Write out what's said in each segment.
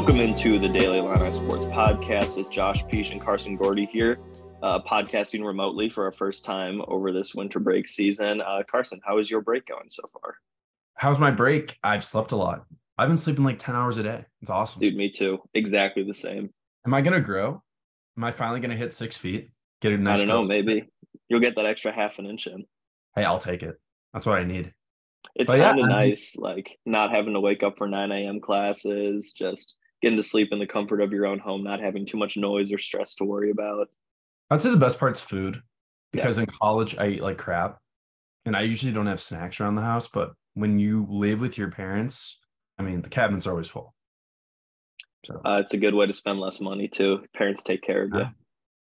Welcome into the Daily Illini Sports Podcast. It's Josh Peach and Carson Gordy here, uh, podcasting remotely for our first time over this winter break season. Uh, Carson, how is your break going so far? How's my break? I've slept a lot. I've been sleeping like 10 hours a day. It's awesome. Dude, me too. Exactly the same. Am I going to grow? Am I finally going to hit six feet? Get a nice I don't know. growth? Maybe you'll get that extra half an inch in. Hey, I'll take it. That's what I need. It's yeah, kind of mean- nice, like not having to wake up for 9 a.m. classes, just getting to sleep in the comfort of your own home, not having too much noise or stress to worry about. I'd say the best part's food Yeah. because in college I eat like crap and I usually don't have snacks around the house. But when you live with your parents, I mean, the cabinets are always full. So, Uh, it's a good way to spend less money too. Parents take care of you. Yeah.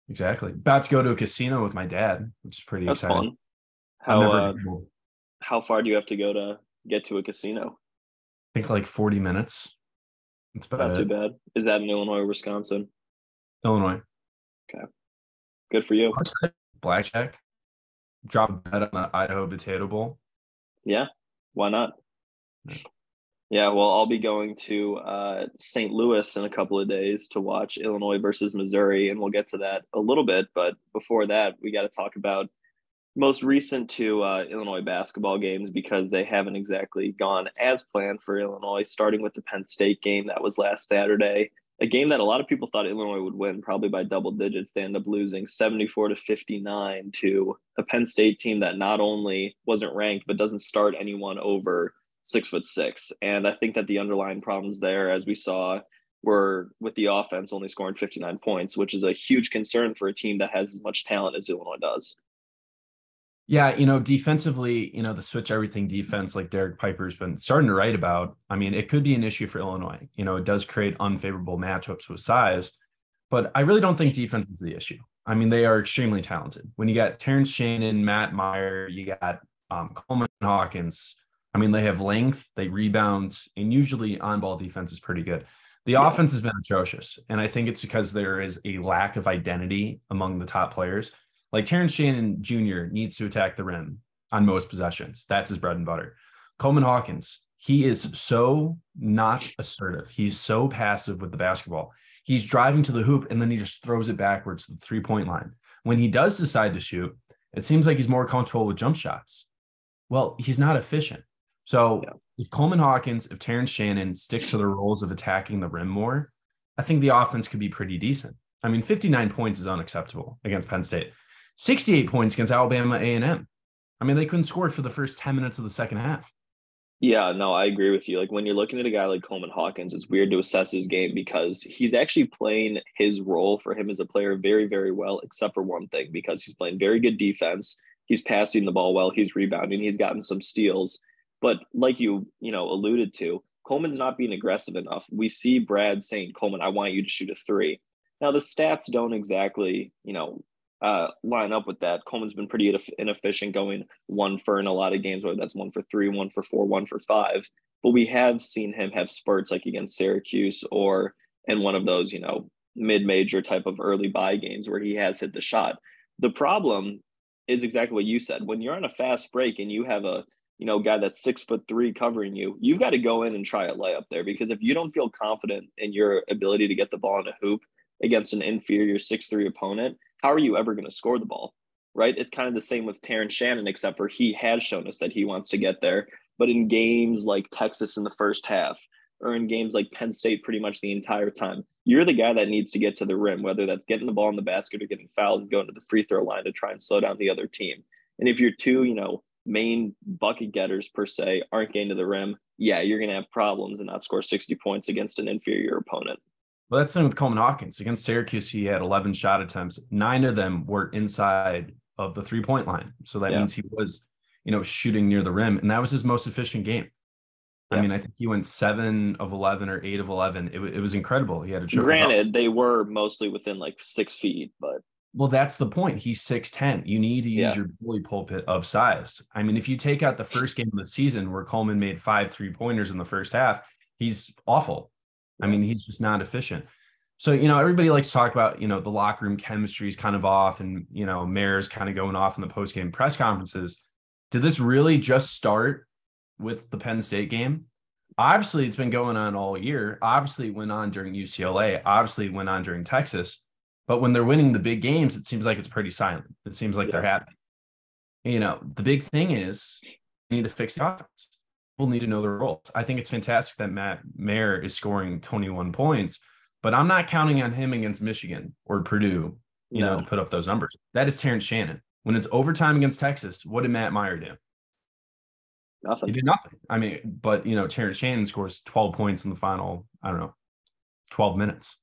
exactly. About to go to a casino with my dad, which is pretty That's exciting. fun. How uh, how far do you have to go to get to a casino? I think like 40 minutes. It's about Not too bad. Is that in Illinois or Wisconsin? Illinois. Okay. Good for you. Blackjack. Drop a bet on the Idaho Potato Bowl. Yeah, why not? Yeah. Yeah, well, I'll be going to uh, St. Louis in a couple of days to watch Illinois versus Missouri, and we'll get to that a little bit. But before that, we got to talk about most recent two uh, Illinois basketball games because they haven't exactly gone as planned for Illinois. Starting with the Penn State game that was last Saturday, a game that a lot of people thought Illinois would win, probably by double digits. They end up losing 74 to 59 to a Penn State team that not only wasn't ranked but doesn't start anyone over six foot six. And I think that the underlying problems there, as we saw, were with the offense only scoring 59 points, which is a huge concern for a team that has as much talent as Illinois does. Yeah, you know, defensively, you know, the switch everything defense, like Derek Piper's been starting to write about. I mean, it could be an issue for Illinois. You know, it does create unfavorable matchups with size, but I really don't think defense is the issue. I mean, they are extremely talented. When you got Terrence Shannon, Matt Mayer, you got um, Coleman Hawkins. I mean, they have length, they rebound, and usually on ball defense is pretty good. The Yeah. offense has been atrocious. And I think it's because there is a lack of identity among the top players. Like Terrence Shannon Jr. needs to attack the rim on most possessions. That's his bread and butter. Coleman Hawkins, he is so not assertive. He's so passive with the basketball. He's driving to the hoop and then he just throws it backwards to the three point line. When he does decide to shoot, it seems like he's more comfortable with jump shots. Well, he's not efficient. So Yeah. if Coleman Hawkins, if Terrence Shannon stick to the roles of attacking the rim more, I think the offense could be pretty decent. I mean, 59 points is unacceptable against Penn State. 68 points against Alabama A&M. I mean, they couldn't score for the first 10 minutes of the second half. Yeah, no, I agree with you. Like when you're looking at a guy like Coleman Hawkins, it's weird to assess his game because he's actually playing his role for him as a player very, very well, except for one thing, because he's playing very good defense. He's passing the ball well, he's rebounding, he's gotten some steals. But like you, you know, alluded to, Coleman's not being aggressive enough. We see Brad saying, Coleman, I want you to shoot a three. Now the stats don't exactly, you know, uh, line up with that. Coleman's been pretty inefficient going one for in a lot of games, whether that's one for three, one for four, one for five. But we have seen him have spurts like against Syracuse or in one of those, you know, mid-major type of early buy games where he has hit the shot. The problem is exactly what you said. When you're on a fast break and you have a you know guy that's six foot three covering you, you've got to go in and try a layup there because if you don't feel confident in your ability to get the ball in a hoop against an inferior six three opponent, how are you ever going to score the ball? Right? It's kind of the same with Terrence Shannon, except for he has shown us that he wants to get there. But in games like Texas in the first half, or in games like Penn State pretty much the entire time, you're the guy that needs to get to the rim, whether that's getting the ball in the basket or getting fouled and going to the free throw line to try and slow down the other team. And if your two, you know, main bucket getters per se aren't getting to the rim, yeah, you're going to have problems and not score 60 points against an inferior opponent. Well, that's the thing with Coleman Hawkins. Against Syracuse, he had 11 shot attempts. Nine of them were inside of the three point line. So that Yeah. means he was, you know, shooting near the rim. And that was his most efficient game. I mean, I think he went seven of 11 or eight of 11. It, it was incredible. He had a. Granted, they were mostly within like six feet, but Well, that's the point. He's 6'10. You need to use Yeah. your bully pulpit of size. I mean, if you take out the first game of the season where Coleman made five three pointers in the first half, he's awful. I mean, he's just not efficient. So, you know, everybody likes to talk about, you know, the locker room chemistry is kind of off and, you know, Mayor's kind of going off in the post game press conferences. Did this really just start with the Penn State game? Obviously, it's been going on all year. Obviously, it went on during UCLA. Obviously, it went on during Texas. But when they're winning the big games, it seems like it's pretty silent. It seems like yeah. they're happy. You know, the big thing is you need to fix the offense. People need to know their roles. I think it's fantastic that Matt Mayer is scoring 21 points, but I'm not counting on him against Michigan or Purdue, you no. know, to put up those numbers. That is Terrence Shannon. When it's overtime against Texas, what did Matt Mayer do? Nothing. He did nothing. I mean, but you know, Terrence Shannon scores 12 points in the final, I don't know, 12 minutes.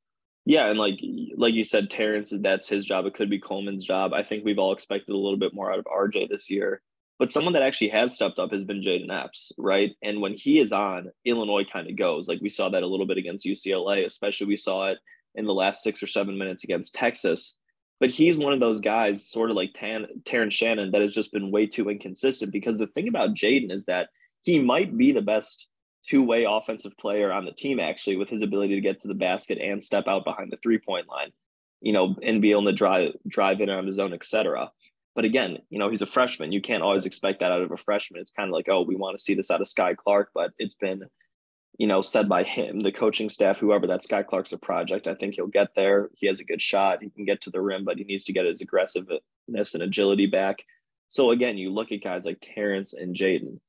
Yeah, and like like you said, Terrence, that's his job. It could be Coleman's job. I think we've all expected a little bit more out of RJ this year. But someone that actually has stepped up has been Jayden Epps, right? And when he is on, Illinois kind of goes. Like we saw that a little bit against UCLA, especially we saw it in the last six or seven minutes against Texas. But he's one of those guys, sort of like Tan- Terrence Shannon, that has just been way too inconsistent. Because the thing about Jayden is that he might be the best two-way offensive player on the team, actually, with his ability to get to the basket and step out behind the three-point line, you know, and be able to drive drive in on his own, etc. But again, you know, he's a freshman. You can't always expect that out of a freshman. It's kind of like, oh, we want to see this out of Skyy Clark, but it's been, you know, said by him, the coaching staff, whoever that Skyy Clark's a project. I think he'll get there. He has a good shot. He can get to the rim, but he needs to get his aggressiveness and agility back. So again, you look at guys like Terrence and Jayden.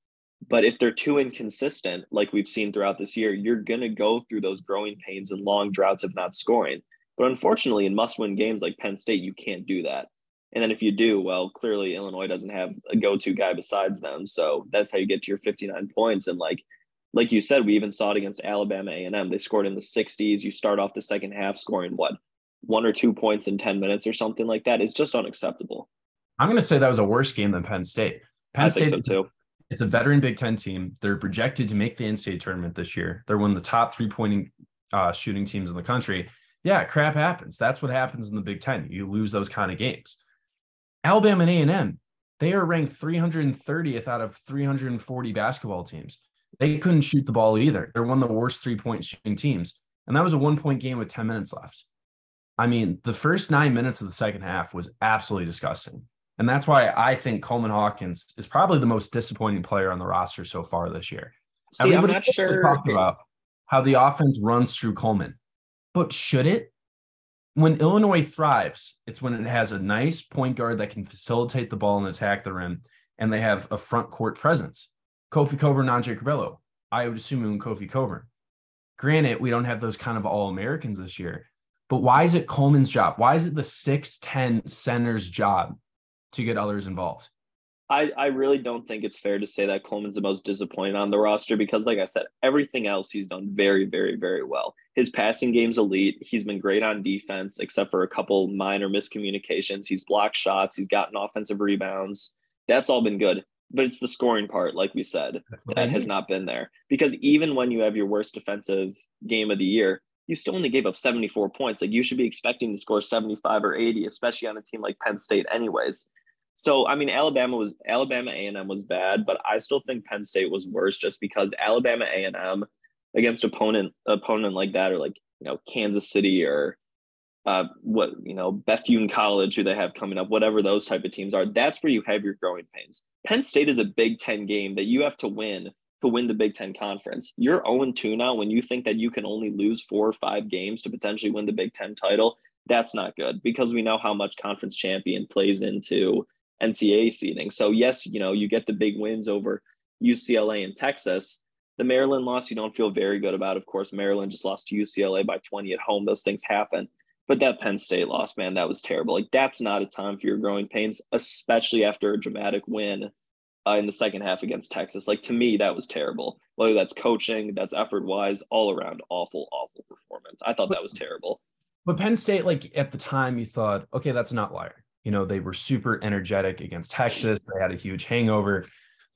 But if they're too inconsistent, like we've seen throughout this year, you're going to go through those growing pains and long droughts of not scoring. But unfortunately, in must win games like Penn State, you can't do that. And then if you do, well, clearly Illinois doesn't have a go-to guy besides them. So that's how you get to your 59 points. And like, like you said, we even saw it against Alabama A&M. They scored in the 60s. You start off the second half scoring what, one or two points in 10 minutes or something like that. It's just unacceptable. I'm going to say that was a worse game than Penn State. Penn I State so too. It's a veteran Big Ten team. They're projected to make the NCAA tournament this year. They're one of the top three pointing uh, shooting teams in the country. Yeah, crap happens. That's what happens in the Big Ten. You lose those kind of games. Alabama and A&M, they are ranked 330th out of 340 basketball teams. They couldn't shoot the ball either. They're one of the worst three point shooting teams. And that was a one point game with 10 minutes left. I mean, the first nine minutes of the second half was absolutely disgusting. And that's why I think Coleman Hawkins is probably the most disappointing player on the roster so far this year. See, Everybody I'm not sure. Talk about how the offense runs through Coleman, but should it? When Illinois thrives, it's when it has a nice point guard that can facilitate the ball and attack the rim, and they have a front court presence. Kofi Cockburn, Andre Curbelo. I would assume Kofi Cockburn. Granted, we don't have those kind of all Americans this year, but why is it Coleman's job? Why is it the 6'10 center's job to get others involved? I, I really don't think it's fair to say that Coleman's the most disappointed on the roster because, like I said, everything else he's done very, very, very well. His passing game's elite. He's been great on defense, except for a couple minor miscommunications. He's blocked shots. He's gotten offensive rebounds. That's all been good. But it's the scoring part, like we said, that has not been there. Because even when you have your worst defensive game of the year, you still only gave up 74 points. Like you should be expecting to score 75 or 80, especially on a team like Penn State, anyways. So I mean, Alabama was Alabama A and M was bad, but I still think Penn State was worse just because Alabama A and M against opponent opponent like that, or like you know Kansas City or uh, what you know Bethune College, who they have coming up, whatever those type of teams are. That's where you have your growing pains. Penn State is a Big Ten game that you have to win to win the Big Ten conference. You're 0 2 now when you think that you can only lose four or five games to potentially win the Big Ten title. That's not good because we know how much conference champion plays into NCAA seeding. So yes, you know, you get the big wins over UCLA and Texas. The Maryland loss you don't feel very good about. Of course, Maryland just lost to UCLA by 20 at home. Those things happen. But that Penn State loss, man, that was terrible. Like that's not a time for your growing pains, especially after a dramatic win uh, in the second half against Texas. Like to me, that was terrible. Whether that's coaching, that's effort wise, all around awful, awful performance. I thought that was terrible. But Penn State, like at the time, you thought, okay, that's not liar. You know, they were super energetic against Texas. They had a huge hangover.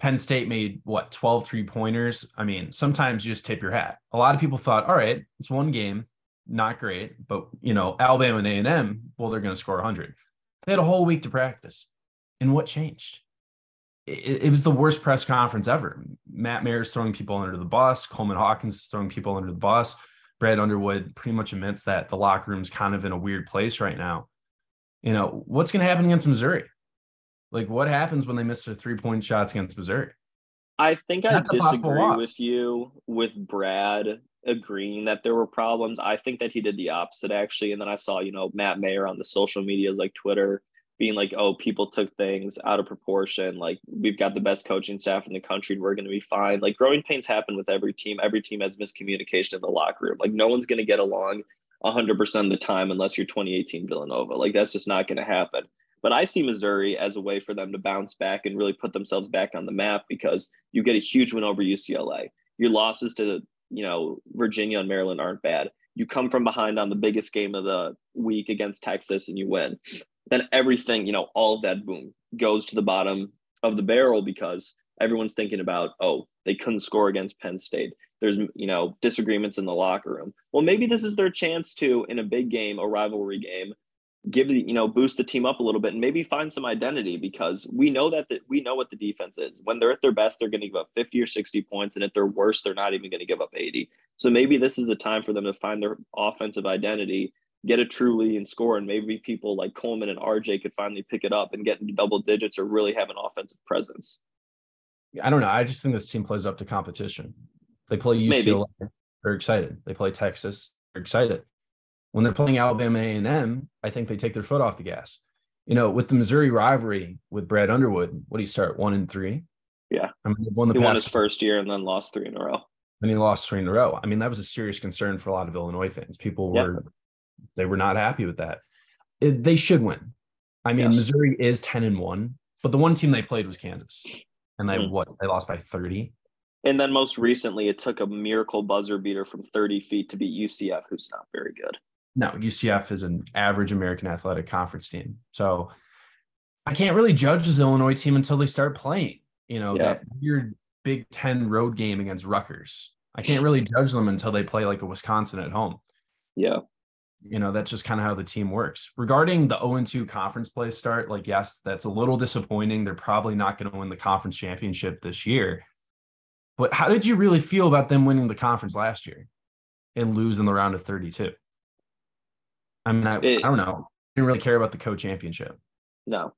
Penn State made what 12 three pointers. I mean, sometimes you just tip your hat. A lot of people thought, all right, it's one game, not great, but you know, Alabama and A&M, well, they're going to score 100. They had a whole week to practice. And what changed? It, it was the worst press conference ever. Matt Mayer's throwing people under the bus. Coleman Hawkins is throwing people under the bus. Brad Underwood pretty much admits that the locker room's kind of in a weird place right now you know, what's going to happen against Missouri? Like, what happens when they miss their three point shots against Missouri? I think I disagree with you with Brad agreeing that there were problems. I think that he did the opposite actually. And then I saw, you know, Matt Mayer on the social medias like Twitter being like, oh, people took things out of proportion. Like we've got the best coaching staff in the country and we're going to be fine. Like growing pains happen with every team. Every team has miscommunication in the locker room. Like no one's going to get along 100% of the time unless you're 2018 Villanova. Like that's just not going to happen. But I see Missouri as a way for them to bounce back and really put themselves back on the map because you get a huge win over UCLA. Your losses to, you know, Virginia and Maryland aren't bad. You come from behind on the biggest game of the week against Texas and you win. Then everything, you know, all of that boom goes to the bottom of the barrel because everyone's thinking about, oh, they couldn't score against Penn State. There's, you know, disagreements in the locker room. Well, maybe this is their chance to, in a big game, a rivalry game, give the you know boost the team up a little bit and maybe find some identity because we know that the, we know what the defense is. When they're at their best they're going to give up 50 or 60 points and at their worst they're not even going to give up 80 so maybe this is a time for them to find their offensive identity get a true and score and maybe people like coleman and rj could finally pick it up and get into double digits or really have an offensive presence. I don't know. I just think this team plays up to competition they play ucla they're excited they play texas they're excited when they're playing Alabama A&M, I think they take their foot off the gas. You know, with the Missouri rivalry with Brad Underwood, what do you start one and three? Yeah, I mean, won the he won his first year and then lost three in a row. Then he lost three in a row. I mean, that was a serious concern for a lot of Illinois fans. People were yep. they were not happy with that. It, they should win. I mean, yes. Missouri is ten and one, but the one team they played was Kansas, and they mm-hmm. what they lost by thirty. And then most recently, it took a miracle buzzer beater from 30 feet to beat UCF, who's not very good. No, UCF is an average American Athletic Conference team. So I can't really judge this Illinois team until they start playing. You know, yeah. that weird Big Ten road game against Rutgers. I can't really judge them until they play like a Wisconsin at home. Yeah. You know, that's just kind of how the team works. Regarding the 0 2 conference play start, like, yes, that's a little disappointing. They're probably not going to win the conference championship this year. But how did you really feel about them winning the conference last year and losing the round of 32? I mean, I, it, I don't know. I didn't really care about the co-championship. No,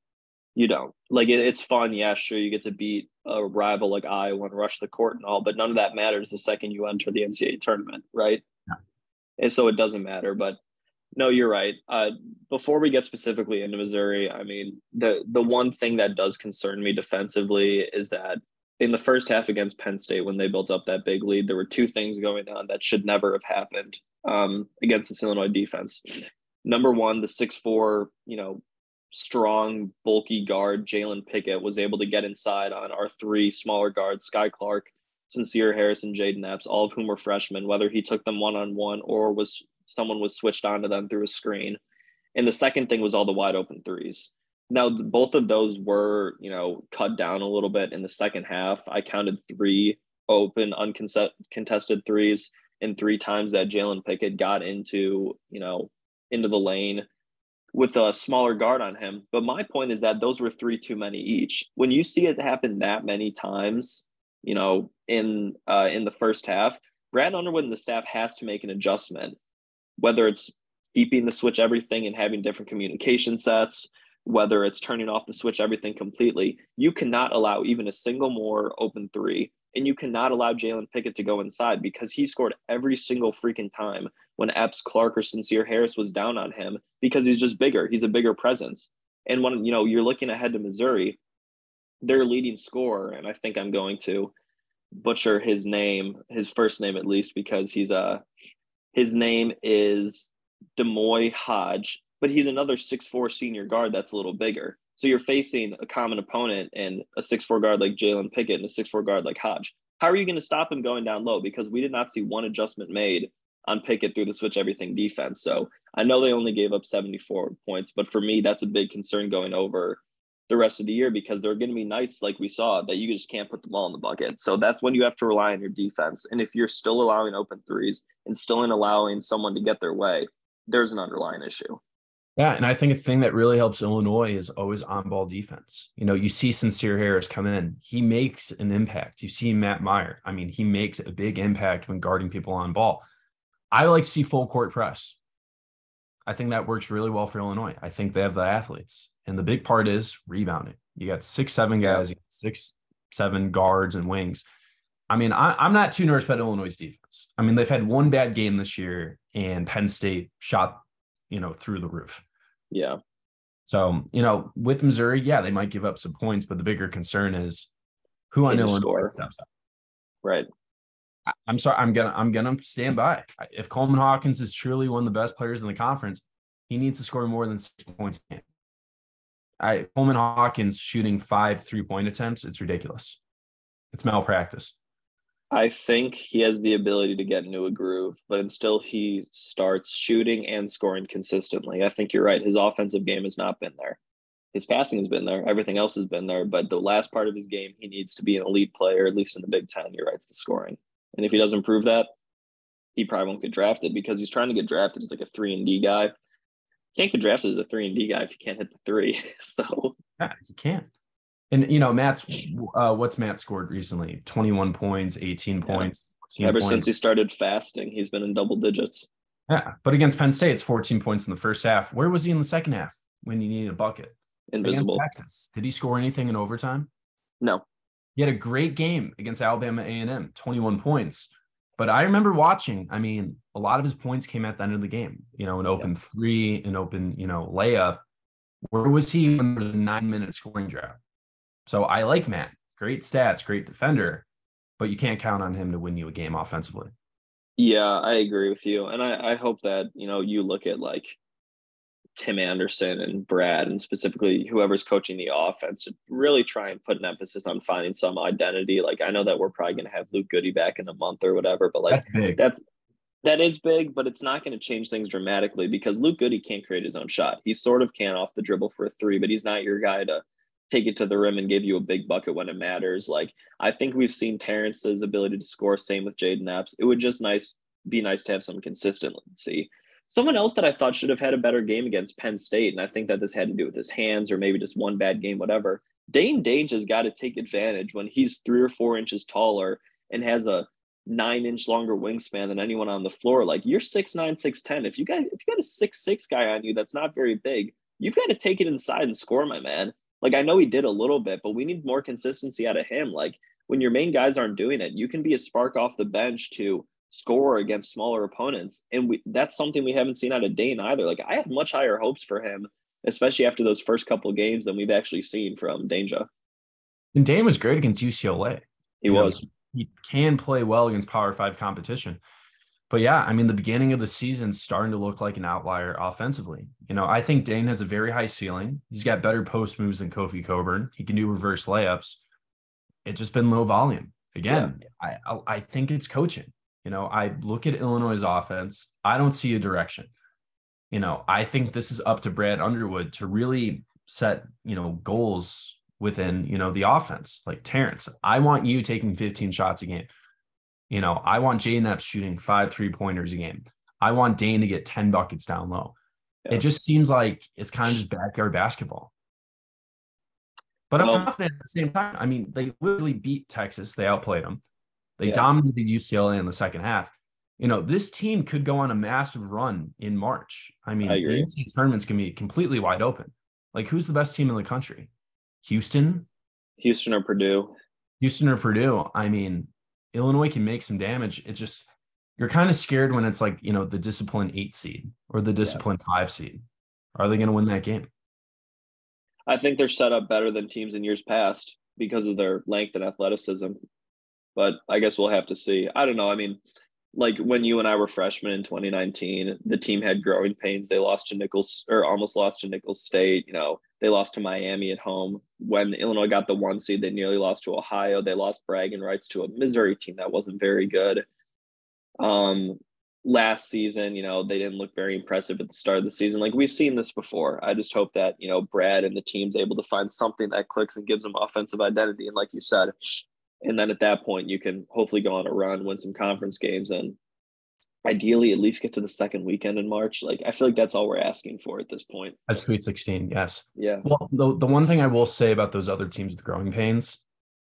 you don't. Like it, it's fun. Yeah, sure, you get to beat a rival like Iowa and rush the court and all, but none of that matters the second you enter the NCAA tournament, right? And so it doesn't matter. But no, you're right. Uh, before we get specifically into Missouri, I mean, the the one thing that does concern me defensively is that in the first half against Penn State, when they built up that big lead, there were two things going on that should never have happened um, against this Illinois defense. Number one, the six four, you know, strong, bulky guard Jalen Pickett was able to get inside on our three smaller guards, Skyy Clark, Sencire Harris, and Jayden Epps, all of whom were freshmen, whether he took them one on one or was someone was switched onto them through a screen. And the second thing was all the wide open threes. Now, both of those were, you know, cut down a little bit in the second half. I counted three open, uncontested threes, and three times that Jalen Pickett got into, you know, into the lane with a smaller guard on him. But my point is that those were three too many each. When you see it happen that many times, you know, in uh, in the first half, Brad Underwood and the staff has to make an adjustment, whether it's keeping the switch everything and having different communication sets whether it's turning off the switch everything completely, you cannot allow even a single more open three. And you cannot allow Jalen Pickett to go inside because he scored every single freaking time when Epps, Clark, or Sencire Harris was down on him because he's just bigger. He's a bigger presence. And when you know you're looking ahead to Missouri, their leading scorer, and I think I'm going to butcher his name, his first name at least, because he's a uh, his name is D'Moi Hodge but he's another six four senior guard that's a little bigger. So you're facing a common opponent and a six four guard like Jalen Pickett and a six four guard like Hodge. How are you going to stop him going down low? Because we did not see one adjustment made on Pickett through the switch everything defense. So I know they only gave up 74 points, but for me, that's a big concern going over the rest of the year because there are going to be nights like we saw that you just can't put the ball in the bucket. So that's when you have to rely on your defense. And if you're still allowing open threes and still in allowing someone to get their way, there's an underlying issue. Yeah, and I think a thing that really helps Illinois is always on ball defense. You know, you see Sencire Harris come in, he makes an impact. You see Matt Mayer, I mean, he makes a big impact when guarding people on ball. I like to see full court press. I think that works really well for Illinois. I think they have the athletes. And the big part is rebounding. You got six, seven guys, you got six, seven guards and wings. I mean, I, am not too nervous about Illinois' defense. I mean, they've had one bad game this year, and Penn State shot, you know, through the roof. Yeah. So, you know, with Missouri, yeah, they might give up some points, but the bigger concern is who on Illinois steps up. Right. I, I'm sorry. I'm gonna I'm gonna stand by. If Coleman Hawkins is truly one of the best players in the conference, he needs to score more than six points. I Coleman Hawkins shooting five three point attempts. It's ridiculous. It's malpractice. I think he has the ability to get into a groove, but until he starts shooting and scoring consistently, I think you're right. His offensive game has not been there. His passing has been there. Everything else has been there. But the last part of his game, he needs to be an elite player, at least in the Big Ten. You're right, it's the scoring. And if he doesn't prove that, he probably won't get drafted because he's trying to get drafted as like a three and D guy. Can't get drafted as a three and D guy if you can't hit the three. so yeah, you can't. And you know, Matt's uh, what's Matt scored recently? Twenty one points, eighteen yeah. points. Ever points. since he started fasting, he's been in double digits. Yeah, but against Penn State, it's fourteen points in the first half. Where was he in the second half when he needed a bucket? Invisible. Against Texas, did he score anything in overtime? No. He had a great game against Alabama A and M, twenty one points. But I remember watching. I mean, a lot of his points came at the end of the game. You know, an open yeah. three, an open, you know, layup. Where was he when there was a nine minute scoring drought? So I like Matt. Great stats, great defender, but you can't count on him to win you a game offensively. Yeah, I agree with you. And I, I hope that, you know, you look at like Tim Anderson and Brad and specifically whoever's coaching the offense to really try and put an emphasis on finding some identity. Like I know that we're probably gonna have Luke Goode back in a month or whatever, but like that's big. That's that is big, but it's not going to change things dramatically because Luke Goode can't create his own shot. He sort of can off the dribble for a three, but he's not your guy to take it to the rim and give you a big bucket when it matters. Like I think we've seen Terrence's ability to score. Same with Jayden Epps. It would just nice be nice to have some consistency. Someone else that I thought should have had a better game against Penn State, and I think that this had to do with his hands or maybe just one bad game, whatever. Dain Dainja has got to take advantage when he's three or four inches taller and has a nine inch longer wingspan than anyone on the floor. Like you're six nine, six ten. If you got if you got a six six guy on you that's not very big, you've got to take it inside and score, my man. Like I know he did a little bit, but we need more consistency out of him. Like when your main guys aren't doing it, you can be a spark off the bench to score against smaller opponents. And we, that's something we haven't seen out of Dain either. Like I have much higher hopes for him, especially after those first couple games than we've actually seen from Dainja. And Dain was great against UCLA. He you was. Know, he can play well against Power Five competition. But yeah, I mean, the beginning of the season starting to look like an outlier offensively. You know, I think Dain has a very high ceiling. He's got better post moves than Kofi Cockburn. He can do reverse layups. It's just been low volume. Again, yeah. I I think it's coaching. You know, I look at Illinois' offense. I don't see a direction. You know, I think this is up to Brad Underwood to really set, you know, goals within, you know, the offense. Like Terrence, I want you taking 15 shots a game. You know, I want Jayden Epps shooting five three pointers a game. I want Dain to get 10 buckets down low. Yeah. It just seems like it's kind of just backyard basketball. But I'm confident at the same time. I mean, they literally beat Texas. They outplayed them. They yeah. dominated UCLA in the second half. You know, this team could go on a massive run in March. I mean, I the NCAA tournament's can be completely wide open. Like, who's the best team in the country? Houston? Houston or Purdue? Houston or Purdue. I mean, Illinois can make some damage. It's just you're kind of scared when it's like, you know, the discipline eight seed or the discipline yeah. five seed. Are they going to win that game? I think they're set up better than teams in years past because of their length and athleticism. But I guess we'll have to see. I don't know. I mean, like when you and I were freshmen in 2019, the team had growing pains. They lost to Nicholls or almost lost to Nicholls State. You know, they lost to Miami at home. When Illinois got the one seed, they nearly lost to Ohio. They lost bragging rights to a Missouri team that wasn't very good. Um, last season, you know, they didn't look very impressive at the start of the season. Like we've seen this before. I just hope that, you know, Brad and the team's able to find something that clicks and gives them offensive identity. And like you said, and then at that point, you can hopefully go on a run, win some conference games, and ideally at least get to the second weekend in March. Like I feel like that's all we're asking for at this point. At Sweet 16, yes. Yeah. Well, the, the one thing I will say about those other teams with growing pains,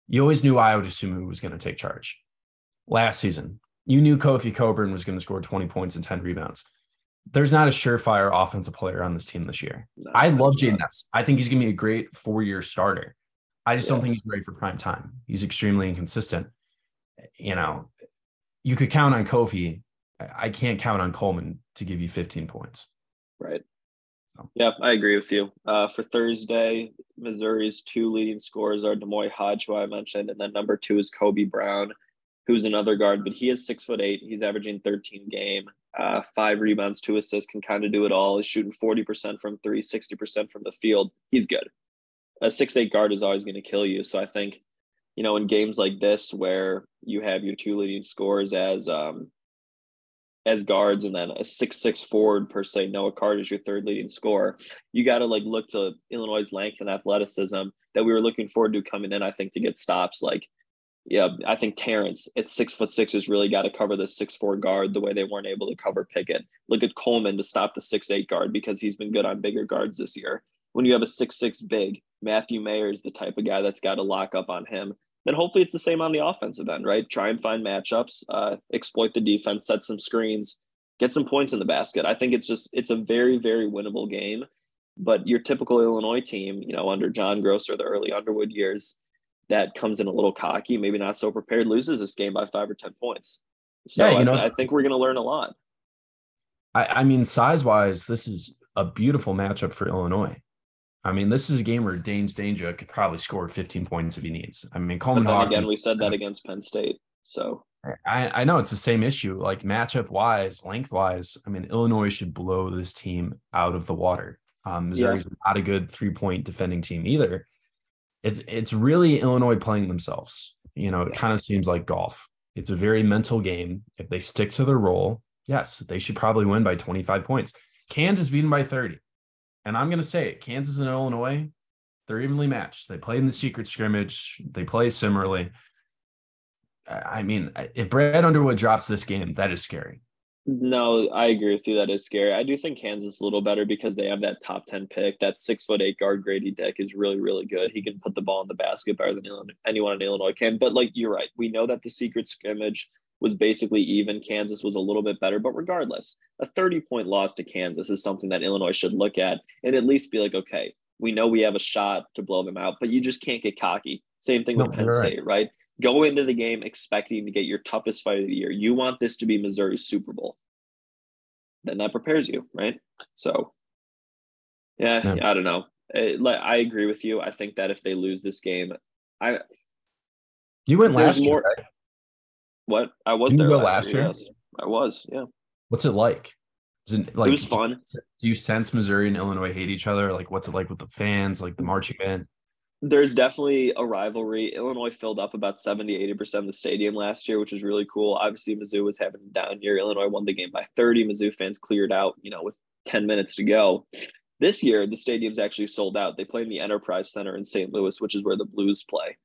you always knew Ayo Dosunmu was going to take charge. Last season, you knew Kofi Cockburn was going to score 20 points and 10 rebounds. There's not a surefire offensive player on this team this year. No, I love Jayden Epps. I think he's going to be a great four-year starter. I just yeah. don't think he's ready for prime time. He's extremely inconsistent. You know, you could count on Kofi. I can't count on Coleman to give you 15 points. Right. So. Yeah, I agree with you. Uh, for Thursday, Missouri's two leading scorers are D'Moi Hodge, who I mentioned, and then number two is Kobe Brown, who's another guard, but he is six foot eight. He's averaging 13 game, uh, five rebounds, two assists, can kind of do it all. He's shooting 40% from three, 60% from the field. He's good. A six eight guard is always going to kill you. So I think, you know, in games like this where you have your two leading scorers as um, as guards and then a six six forward per se, Noah Carter is your third leading scorer. You got to like look to Illinois' length and athleticism that we were looking forward to coming in. I think to get stops like yeah, I think Terrence at six foot six has really got to cover the six four guard the way they weren't able to cover Pickett. Look at Coleman to stop the six eight guard because he's been good on bigger guards this year. When you have a six six big, Matthew Mayer is the type of guy that's got to lock up on him. Then hopefully it's the same on the offensive end, right? Try and find matchups, uh, exploit the defense, set some screens, get some points in the basket. I think it's just it's a very very winnable game. But your typical Illinois team, you know, under John Groce or the early Underwood years, that comes in a little cocky, maybe not so prepared, loses this game by five or 10 points. So yeah, you know, I, I think we're going to learn a lot. I, I mean, size wise, this is a beautiful matchup for Illinois. I mean, this is a game where Dain Dainja could probably score 15 points if he needs. I mean, Coleman but then Hawkins, again, we said that against Penn State. So I, I know it's the same issue. Like matchup wise, length wise, I mean, Illinois should blow this team out of the water. Um, Missouri's yeah. not a good three point defending team either it's it's really Illinois playing themselves. You know, it kind of seems like golf. It's a very mental game. If they stick to their role, yes, they should probably win by 25 points. Kansas beaten by 30. And I'm going to say it Kansas and Illinois, they're evenly matched. They play in the secret scrimmage, they play similarly. I mean, if Brad Underwood drops this game, that is scary. No, I agree with you. That is scary. I do think Kansas is a little better because they have that top 10 pick. That six foot eight guard Grady Dick is really, really good. He can put the ball in the basket better than anyone in Illinois can. But like you're right, we know that the secret scrimmage was basically even. Kansas was a little bit better. But regardless, a 30 point loss to Kansas is something that Illinois should look at and at least be like, okay, we know we have a shot to blow them out, but you just can't get cocky. Same thing with Penn State, right. right? Go into the game expecting to get your toughest fight of the year. You want this to be Missouri's Super Bowl. Then that prepares you, right? So, yeah, yeah. I don't know. Eh, it, like, I agree with you. I think that if they lose this game, I you went last more, year. Right? What I was you there last, last year. year. Yes, I was. Yeah. What's it like? Is it like it was fun? Do you sense Missouri and Illinois hate each other? Like, what's it like with the fans? Like the marching band? there's definitely a rivalry. Illinois filled up about 70, 80% of the stadium last year, which was really cool. Obviously, Mizzou was having a down year. Illinois won the game by 30. Mizzou fans cleared out, you know, with 10 minutes to go. This year, the stadium's actually sold out. They play in the Enterprise Center in St. Louis, which is where the Blues play.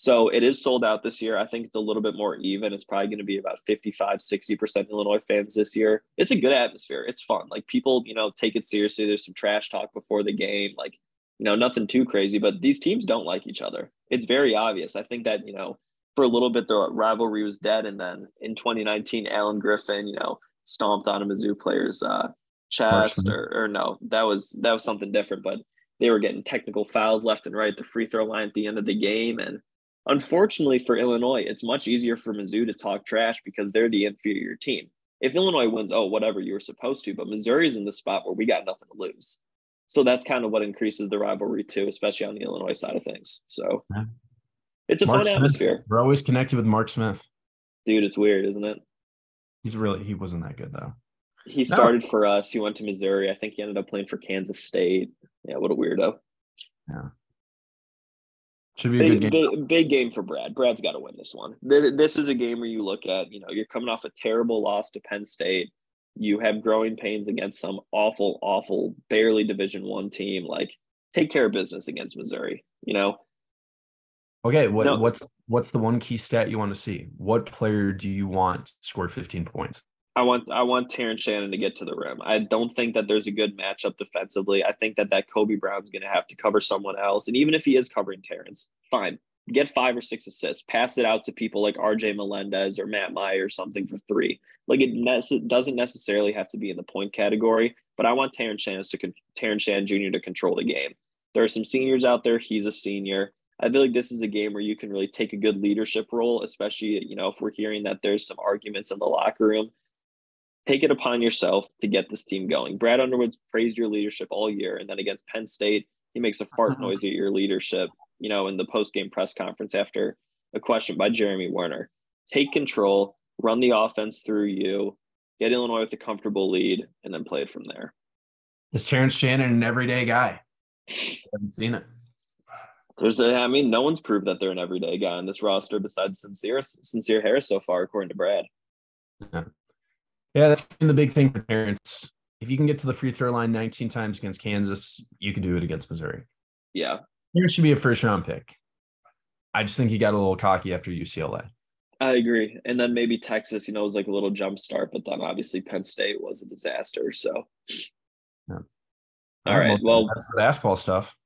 So it is sold out this year. I think it's a little bit more even. It's probably going to be about 55, 60% Illinois fans this year. It's a good atmosphere. It's fun. Like people, you know, take it seriously. There's some trash talk before the game. Like you know, nothing too crazy, but these teams don't like each other. It's very obvious. I think that, you know, for a little bit, the rivalry was dead. And then in 2019, Alan Griffin, you know, stomped on a Mizzou player's uh, chest or, or no, that was, that was something different, but they were getting technical fouls left and right, the free throw line at the end of the game. And unfortunately for Illinois, it's much easier for Mizzou to talk trash because they're the inferior team. If Illinois wins, oh, whatever, you were supposed to, but Missouri's in the spot where we got nothing to lose. So that's kind of what increases the rivalry too, especially on the Illinois side of things. So yeah. it's a Mark fun Smith, atmosphere. We're always connected with Mark Smith. Dude, it's weird, isn't it? He's really he wasn't that good though. He started no. for us. He went to Missouri. I think he ended up playing for Kansas State. Yeah, what a weirdo. Yeah. Should be a big, good game. Big, big game for Brad. Brad's got to win this one. This is a game where you look at, you know, you're coming off a terrible loss to Penn State you have growing pains against some awful, awful, barely Division One team. Like, take care of business against Missouri. You know. Okay, what, no, what's what's the one key stat you want to see? What player do you want score 15 points? I want I want Terrence Shannon to get to the rim. I don't think that there's a good matchup defensively. I think that that Kobe Brown's going to have to cover someone else, and even if he is covering Terrence, fine get five or six assists, pass it out to people like RJ Melendez or Matt Mayer or something for three. Like it ne- doesn't necessarily have to be in the point category, but I want Terrence Shannon to con- Shannon Jr. to control the game. There are some seniors out there. He's a senior. I feel like this is a game where you can really take a good leadership role, especially, you know, if we're hearing that there's some arguments in the locker room. Take it upon yourself to get this team going. Brad Underwood's praised your leadership all year. And then against Penn State, he makes a fart uh-huh. noise at your leadership, you know, in the post game press conference after a question by Jeremy Werner. Take control, run the offense through you, get Illinois with a comfortable lead, and then play it from there. Is Terrence Shannon an everyday guy? I haven't seen it. There's a, I mean, no one's proved that they're an everyday guy on this roster besides Sencire Sencire Harris so far, according to Brad. Yeah, yeah that's been the big thing for parents. If you can get to the free throw line 19 times against Kansas, you can do it against Missouri. Yeah. Terrence should be a first round pick. I just think he got a little cocky after UCLA. I agree. And then maybe Texas, you know, was like a little jump start, but then obviously Penn State was a disaster. So, yeah. All right. Well, that's the basketball stuff.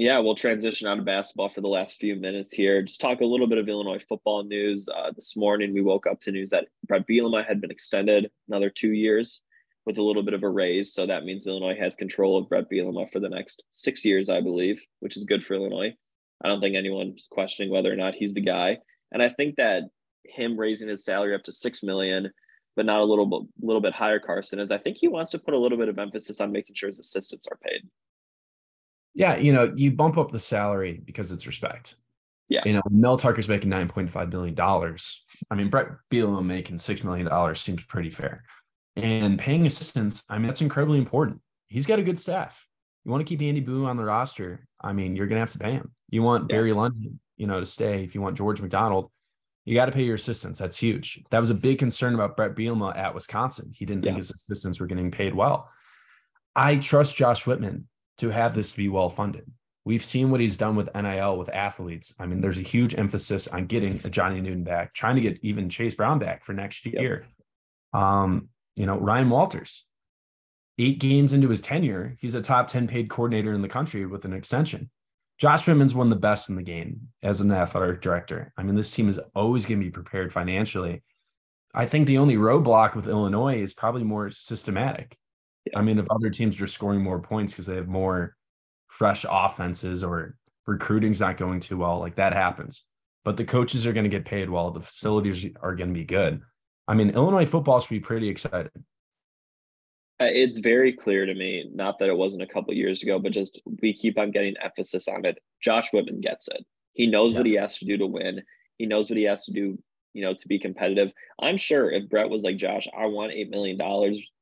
Yeah, we'll transition out of basketball for the last few minutes here. Just talk a little bit of Illinois football news. Uh, this morning, we woke up to news that Bret Bielema had been extended another two years with a little bit of a raise. So that means Illinois has control of Bret Bielema for the next six years, I believe, which is good for Illinois. I don't think anyone's questioning whether or not he's the guy. And I think that him raising his salary up to six million, but not a little bit, little bit higher, Carson, is I think he wants to put a little bit of emphasis on making sure his assistants are paid. Yeah, you know, you bump up the salary because it's respect. Yeah. You know, Mel Tucker's making nine point five million dollars. I mean, Bret Bielema making six million dollars seems pretty fair. And paying assistants, I mean, that's incredibly important. He's got a good staff. You want to keep Andy Boo on the roster, I mean, you're gonna have to pay him. You want yeah. Barry Lunney, you know, to stay. If you want George McDonald, you got to pay your assistants. That's huge. That was a big concern about Bret Bielema at Wisconsin. He didn't think his assistants were getting paid well. I trust Josh Whitman to have this be well funded. We've seen what he's done with NIL with athletes. I mean, there's a huge emphasis on getting a Johnny Newton back, trying to get even Chase Brown back for next year. Yep. Um, you know, Ryan Walters, eight games into his tenure, he's a top 10 paid coordinator in the country with an extension. Josh one of the best in the game as an athletic director. I mean, this team is always going to be prepared financially. I think the only roadblock with Illinois is probably more systematic. I mean, if other teams are scoring more points because they have more fresh offenses or recruiting's not going too well, like that happens. But the coaches are going to get paid well. The facilities are going to be good. I mean, Illinois football should be pretty excited. Uh, it's very clear to me, not that it wasn't a couple years ago, but just we keep on getting emphasis on it. Josh Whitman gets it. He knows yes. what he has to do to win. He knows what he has to do, you know, to be competitive. I'm sure if Bret was like, Josh, I want $8 million,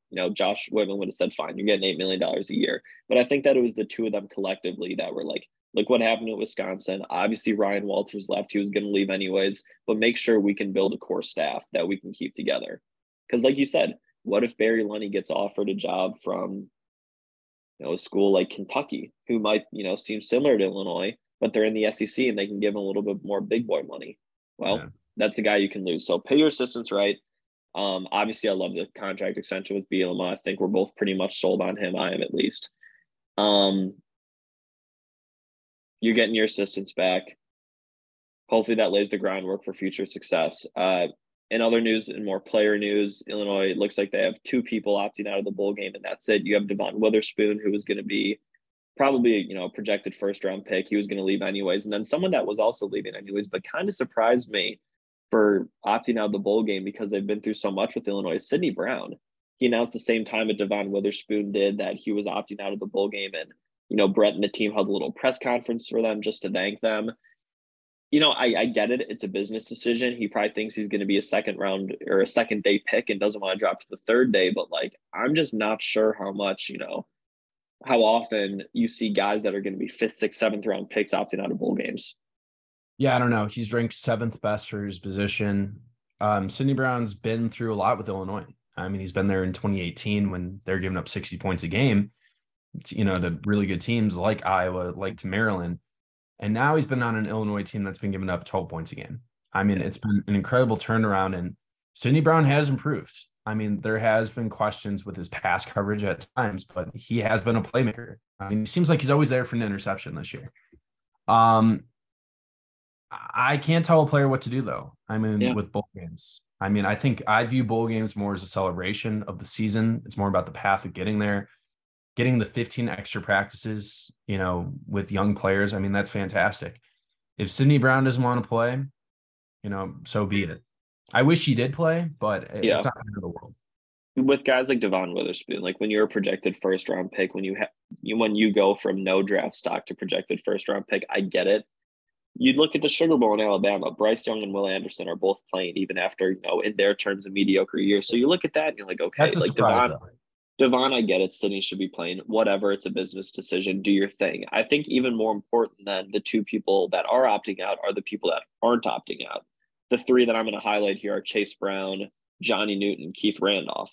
you know, Josh Whitman would have said, fine, you're getting $8 million a year. But I think that it was the two of them collectively that were like, look what happened at Wisconsin. Obviously, Ryan Walters left. He was going to leave anyways, but make sure we can build a core staff that we can keep together. Because, like you said, what if Barry Lunney gets offered a job from you know a school like Kentucky, who might you know seem similar to Illinois, but they're in the SEC and they can give him a little bit more big boy money? Well, yeah. that's a guy you can lose. So pay your assistants right. Um, obviously, I love the contract extension with Bielema. I think we're both pretty much sold on him. I am at least. Um, you're getting your assistants back. Hopefully, that lays the groundwork for future success. Uh, in other news and more player news, Illinois looks like they have two people opting out of the bowl game, and that's it. You have Devon Witherspoon, who was going to be probably you know a projected first round pick. He was going to leave anyways, and then someone that was also leaving anyways, but kind of surprised me for opting out of the bowl game because they've been through so much with Illinois. Sydney Brown, he announced the same time that Devon Witherspoon did that he was opting out of the bowl game, and you know Bret and the team held a little press conference for them just to thank them you know, I, I get it. It's a business decision. He probably thinks he's going to be a second round or a second day pick and doesn't want to drop to the third day. But like, I'm just not sure how much, you know, how often you see guys that are going to be fifth, sixth, seventh round picks opting out of bowl games. Yeah, I don't know. He's ranked seventh best for his position. Um, Sydney Brown's been through a lot with Illinois. I mean, he's been there in 2018 when they're giving up 60 points a game, to, you know, to really good teams like Iowa, like to Maryland and now he's been on an Illinois team that's been giving up 12 points a game. I mean, it's been an incredible turnaround, and Sydney Brown has improved. I mean, there has been questions with his pass coverage at times, but he has been a playmaker. I mean, he seems like he's always there for an interception this year. Um, I can't tell a player what to do though. I mean, yeah. with bowl games. I mean, I think I view bowl games more as a celebration of the season. It's more about the path of getting there getting the 15 extra practices, you know, with young players, I mean, that's fantastic. If Sydney Brown doesn't want to play, you know, so be it. I wish he did play, but yeah. it's not the end of the world. With guys like Devon Witherspoon, like when you're a projected first round pick, when you have you when you go from no draft stock to projected first round pick, I get it. You'd look at the Sugar Bowl in Alabama. Bryce Young and Will Anderson are both playing, even after you know in their terms of mediocre years. So you look at that and you're like, okay, That's like surprise, Devon, Devon, I get it. Sydney should be playing. Whatever, it's a business decision. Do your thing. I think even more important than the two people that are opting out are the people that aren't opting out the three that I'm going to highlight here are Chase Brown, Johnny Newton, Keith Randolph.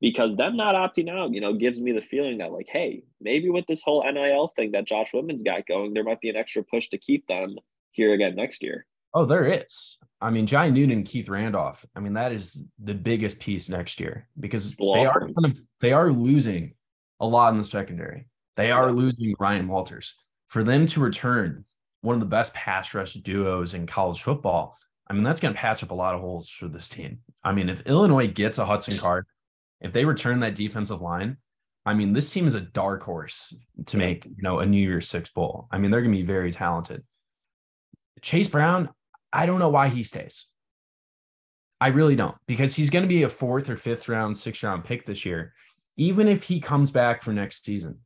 Because them not opting out, you know, gives me the feeling that, like, hey, maybe with this whole NIL thing that Josh Whitman's got going, there might be an extra push to keep them here again next year. Oh, there is. I mean, Johnny Newton, Keith Randolph. I mean, that is the biggest piece next year because they are kind of, they are losing a lot in the secondary. They are losing Ryan Walters. For them to return one of the best pass rush duos in college football, I mean, that's going to patch up a lot of holes for this team. I mean, if Illinois gets a Hudson Card, if they return that defensive line, I mean, this team is a dark horse to make, you know, a New Year's Six bowl. I mean, they're going to be very talented. Chase Brown, I don't know why he stays. I really don't, because he's going to be a fourth or fifth round, sixth round pick this year. Even if he comes back for next season,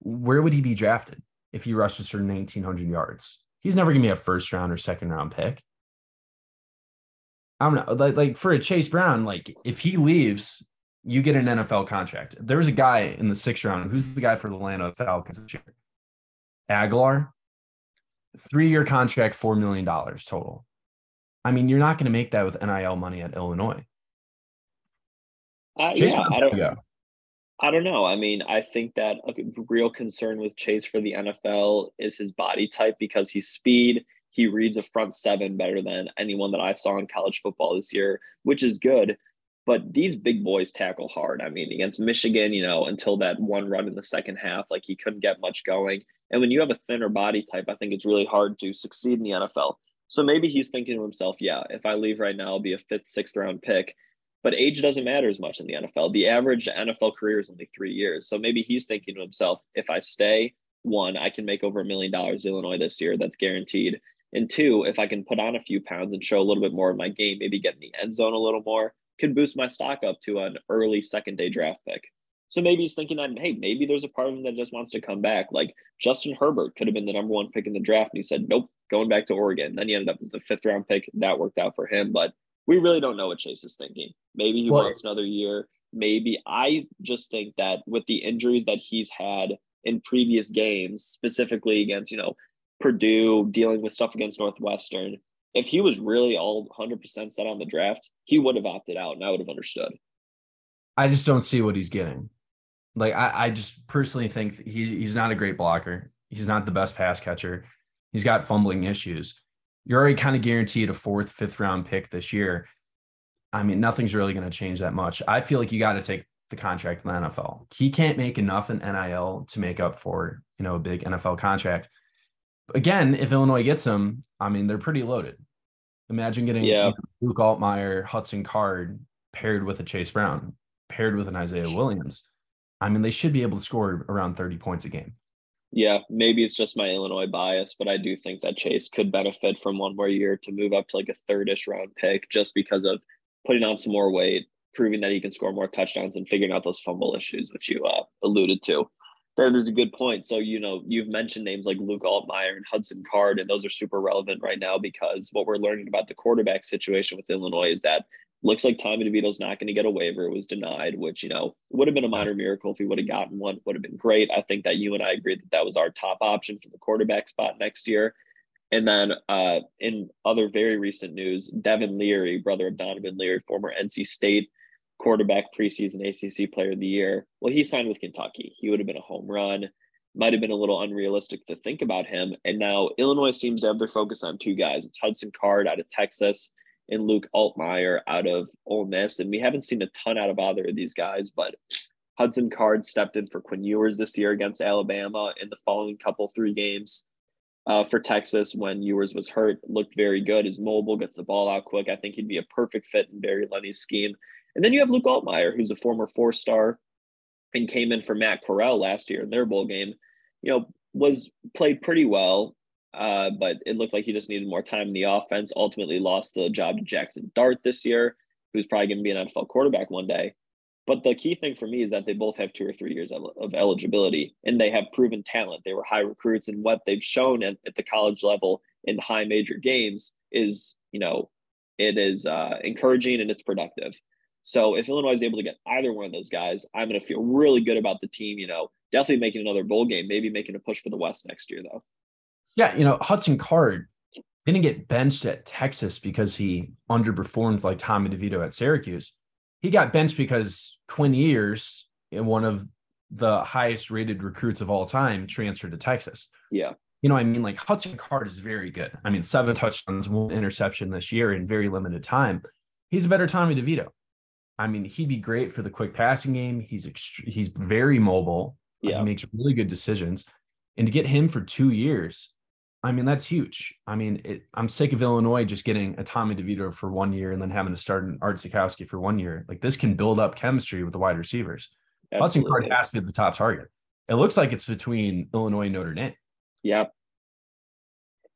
where would he be drafted if he rushes for 1,900 yards? He's never going to be a first round or second round pick. I don't know, like, like for a Chase Brown, like if he leaves, you get an NFL contract. There was a guy in the sixth round. Who's the guy for the Atlanta Falcons this year? Agholor, three year contract, $4 million total. I mean, you're not going to make that with NIL money at Illinois. Uh, yeah, I don't, go. I don't know. I mean, I think that a real concern with Chase for the NFL is his body type because he's speed, he reads a front seven better than anyone that I saw in college football this year, which is good. But these big boys tackle hard. I mean, against Michigan, you know, until that one run in the second half, like he couldn't get much going. And when you have a thinner body type, I think it's really hard to succeed in the NFL. So maybe he's thinking to himself, yeah, if I leave right now, I'll be a fifth, sixth round pick. But age doesn't matter as much in the NFL. The average NFL career is only three years. So maybe he's thinking to himself, if I stay, one, I can make over a million dollars in Illinois this year. That's guaranteed. And two, if I can put on a few pounds and show a little bit more of my game, maybe get in the end zone a little more, could boost my stock up to an early second day draft pick. So maybe he's thinking that, hey, maybe there's a part of him that just wants to come back. Like Justin Herbert could have been the number one pick in the draft. And he said, nope, going back to Oregon. Then he ended up as the fifth round pick. That worked out for him. But we really don't know what Chase is thinking. Maybe he wants another year. Maybe I just think that with the injuries that he's had in previous games, specifically against, you know, Purdue, dealing with stuff against Northwestern. If he was really all 100% set on the draft, he would have opted out and I would have understood. I just don't see what he's getting. Like, I, I just personally think he, he's not a great blocker. He's not the best pass catcher. He's got fumbling issues. You're already kind of guaranteed a fourth, fifth round pick this year. I mean, nothing's really going to change that much. I feel like you got to take the contract in the NFL. He can't make enough in NIL to make up for, you know, a big NFL contract again, if Illinois gets him, I mean, they're pretty loaded. Imagine getting yeah. Luke Altmyer, Hudson Card paired with a Chase Brown, paired with an Isaiah Williams. I mean, they should be able to score around 30 points a game. Yeah, maybe it's just my Illinois bias, but I do think that Chase could benefit from one more year to move up to like a third-ish round pick just because of putting on some more weight, proving that he can score more touchdowns and figuring out those fumble issues, which you uh, alluded to. That is a good point. So, you know, you've mentioned names like Luke Altmyer and Hudson Card, and those are super relevant right now because what we're learning about the quarterback situation with Illinois is that looks like Tommy DeVito's not going to get a waiver. It was denied, which, you know, would have been a minor miracle if he would have gotten one, would have been great. I think that you and I agreed that that was our top option for the quarterback spot next year. And then uh, in other very recent news, Devin Leary, brother of Donovan Leary, former NC State quarterback preseason ACC player of the year. Well, he signed with Kentucky. He would have been a home run. Might have been a little unrealistic to think about him. And now Illinois seems to have their focus on two guys. It's Hudson Card out of Texas and Luke Altmyer out of Ole Miss. And we haven't seen a ton out of either of these guys, but Hudson Card stepped in for Quinn Ewers this year against Alabama in the following couple three games. Uh, for Texas when Ewers was hurt, looked very good. Is mobile, gets the ball out quick. I think he'd be a perfect fit in Barry Lunney's scheme. And then you have Luke Altmyer, who's a former four star and came in for Matt Corral last year in their bowl game. You know, was played pretty well. Uh, but it looked like he just needed more time in the offense. Ultimately, lost the job to Jackson Dart this year, who's probably going to be an NFL quarterback one day. But the key thing for me is that they both have two or three years of, of eligibility and they have proven talent. They were high recruits, and what they've shown at, at the college level in high major games is, you know, it is uh, encouraging and it's productive. So if Illinois is able to get either one of those guys, I'm going to feel really good about the team. You know, definitely making another bowl game, maybe making a push for the West next year, though. Yeah, you know, Hudson Card didn't get benched at Texas because he underperformed like Tommy DeVito at Syracuse he got benched because Quinn Ewers, eh, one of the highest rated recruits of all time, transferred to Texas. Yeah. You know, I mean, like Hudson Card is very good. I mean, seven touchdowns, one interception this year in very limited time. He's a better Tommy DeVito. I mean, he'd be great for the quick passing game. He's ext- he's very mobile. Yeah. He makes really good decisions. And to get him for two years, I mean, that's huge. I mean, it, I'm sick of Illinois just getting a Tommy DeVito for one year and then having to start an Art Sitkowski for one year. Like this can build up chemistry with the wide receivers. Absolutely. Hudson Card has to be the top target. It looks like it's between Illinois and Notre Dame. Yeah.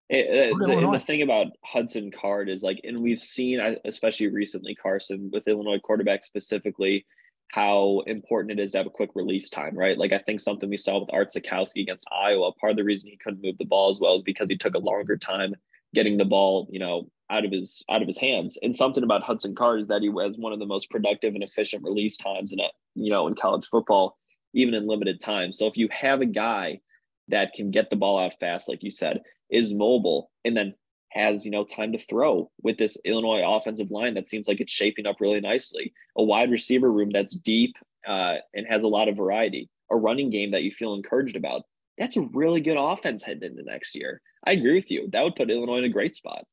It, uh, the, the, thing about Hudson Card is like, and we've seen, especially recently, Carson with Illinois quarterback specifically, how important it is to have a quick release time, right? Like I think something we saw with Art Sitkowski against Iowa, part of the reason he couldn't move the ball as well is because he took a longer time getting the ball, you know, out of his out of his hands. And something about Hudson Card is that he has one of the most productive and efficient release times in a, you know, in college football, even in limited time. So if you have a guy that can get the ball out fast, like you said, is mobile, and then has you know time to throw with this Illinois offensive line that seems like it's shaping up really nicely. A wide receiver room that's deep uh, and has a lot of variety. A running game that you feel encouraged about. That's a really good offense heading into next year. I agree with you. That would put Illinois in a great spot.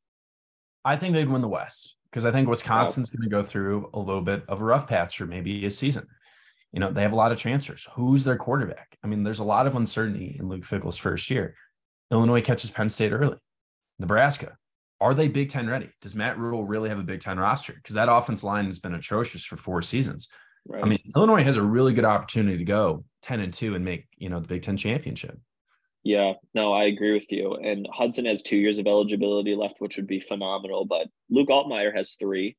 I think they'd win the West because I think Wisconsin's wow. going to go through a little bit of a rough patch for maybe a season. You know, they have a lot of transfers. Who's their quarterback? I mean, there's a lot of uncertainty in Luke Fickell's first year. Illinois catches Penn State early. Nebraska. Are they Big Ten ready? Does Matt Rhule really have a Big Ten roster? Because that offense line has been atrocious for four seasons. Right. I mean, Illinois has a really good opportunity to go 10 and 2 and make, you know, the Big Ten championship. Yeah, no, I agree with you. And Hudson has two years of eligibility left, which would be phenomenal. But Luke Altmyer has three.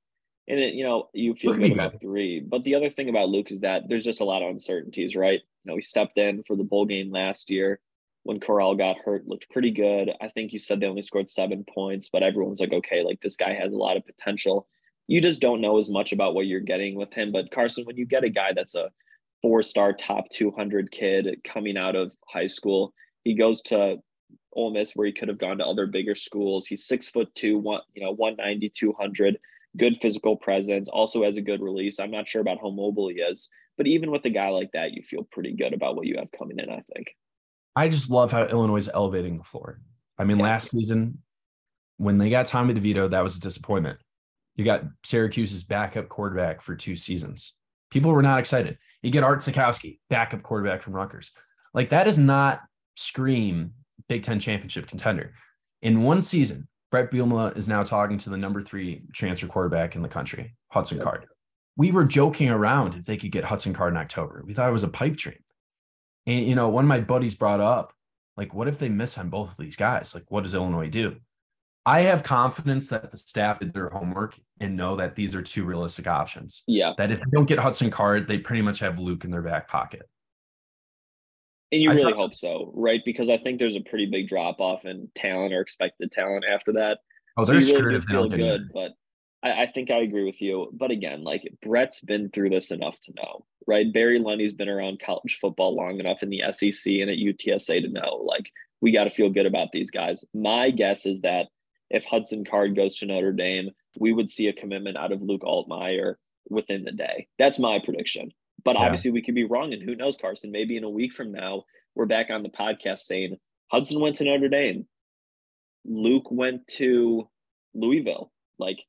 And it, you know, you feel good about three. But the other thing about Luke is that there's just a lot of uncertainties, right? You know, he stepped in for the bowl game last year when Corral got hurt looked pretty good. I think you said they only scored seven points, but everyone's like, okay, like this guy has a lot of potential. You just don't know as much about what you're getting with him. But Carson, when you get a guy that's a four star top 200 kid coming out of high school, he goes to Ole Miss where he could have gone to other bigger schools. He's six foot two, one, you know, 190, 200, good physical presence, also has a good release. I'm not sure about how mobile he is, but even with a guy like that, you feel pretty good about what you have coming in, I think. I just love how Illinois is elevating the floor. I mean, yeah. last season when they got Tommy DeVito, that was a disappointment. You got Syracuse's backup quarterback for two seasons. People were not excited. You get Art Sitkowski, backup quarterback from Rutgers. Like that does not scream Big Ten championship contender. In one season, Bret Bielema is now talking to the number three transfer quarterback in the country, Hudson yep. Card. We were joking around if they could get Hudson Card in October. We thought it was a pipe dream. And you know, one of my buddies brought up, like, what if they miss on both of these guys? Like, what does Illinois do? I have confidence that the staff did their homework and know that these are two realistic options. Yeah. That if they don't get Hudson Card, they pretty much have Luke in their back pocket. And you really hope so, right? Because I think there's a pretty big drop off in talent or expected talent after that. Oh, they're so screwed if they good, but I, I, think I agree with you. But again, like Bret's been through this enough to know, right? Barry Lunney's been around college football long enough in the SEC and at UTSA to know, like, we got to feel good about these guys. My guess is that if Hudson Card goes to Notre Dame, we would see a commitment out of Luke Altmyer within the day. That's my prediction. But yeah. obviously, we could be wrong. And who knows, Carson? Maybe in a week from now, we're back on the podcast saying Hudson went to Notre Dame, Luke went to Louisville. Like,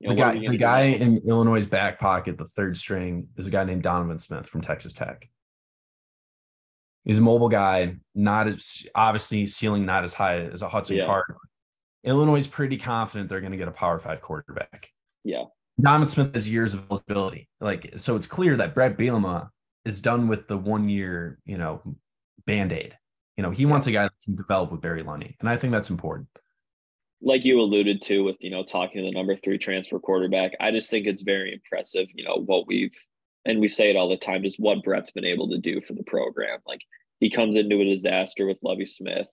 you know, the guy, the guy in Illinois' back pocket, the third string, is a guy named Donovan Smith from Texas Tech. He's a mobile guy, not as obviously ceiling not as high as a Hudson yeah. Card. Illinois is pretty confident they're going to get a Power Five quarterback. Yeah, Donovan Smith has years of eligibility. Like, so it's clear that Bret Bielema is done with the one year, you know, band aid. You know, he wants a guy that can develop with Barry Lunney, and I think that's important. Like you alluded to with you know talking to the number three transfer quarterback, I just think it's very impressive. You know what we've and we say it all the time, just what Bret's been able to do for the program. Like he comes into a disaster with Lovie Smith,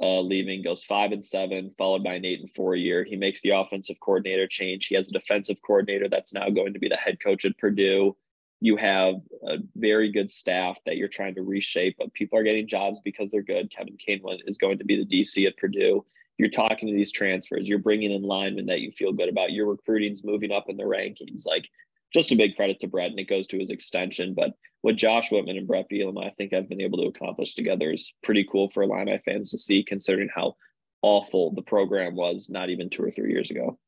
uh, leaving, goes five and seven, followed by an eight and four year. He makes the offensive coordinator change. He has a defensive coordinator that's now going to be the head coach at Purdue. You have a very good staff that you're trying to reshape, but people are getting jobs because they're good. Kevin Kane is going to be the DC at Purdue. You're talking to these transfers. You're bringing in linemen that you feel good about. Your recruiting's moving up in the rankings. Like just a big credit to Bret, and it goes to his extension. But what Josh Whitman and Bret Bielema, I think, have been able to accomplish together is pretty cool for Illini fans to see, considering how awful the program was not even two or three years ago.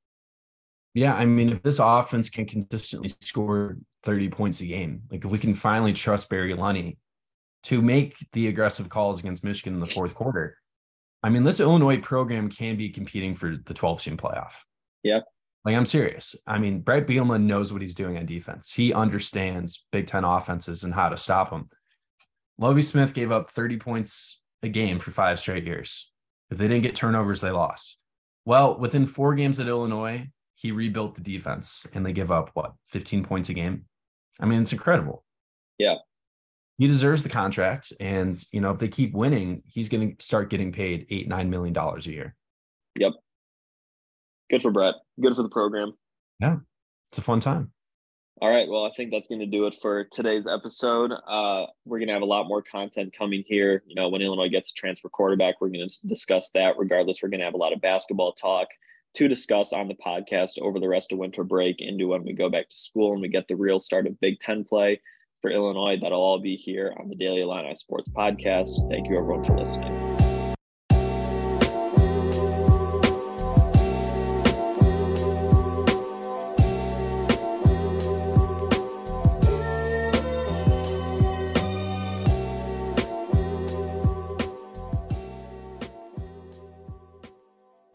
Yeah, I mean, if this offense can consistently score 30 points a game, like if we can finally trust Barry Lunney to make the aggressive calls against Michigan in the fourth quarter, I mean, this Illinois program can be competing for the 12 team playoff. Yeah. Like I'm serious. I mean, Bret Bielema knows what he's doing on defense. He understands Big Ten offenses and how to stop them. Lovie Smith gave up 30 points a game for five straight years. If they didn't get turnovers, they lost. Well, within four games at Illinois, he rebuilt the defense and they give up what 15 points a game. I mean, it's incredible. Yeah. He deserves the contract. And, you know, if they keep winning, he's going to start getting paid eight, $9 million a year. Yep good for Bret. Good for the program. Yeah, it's a fun time. All right. Well, I think that's going to do it for today's episode. Uh, we're going to have a lot more content coming here. You know, when Illinois gets a transfer quarterback, we're going to discuss that. Regardless, we're going to have a lot of basketball talk to discuss on the podcast over the rest of winter break into when we go back to school and we get the real start of Big Ten play for Illinois. That'll all be here on the Daily Illini Sports Podcast. Thank you, everyone, for listening.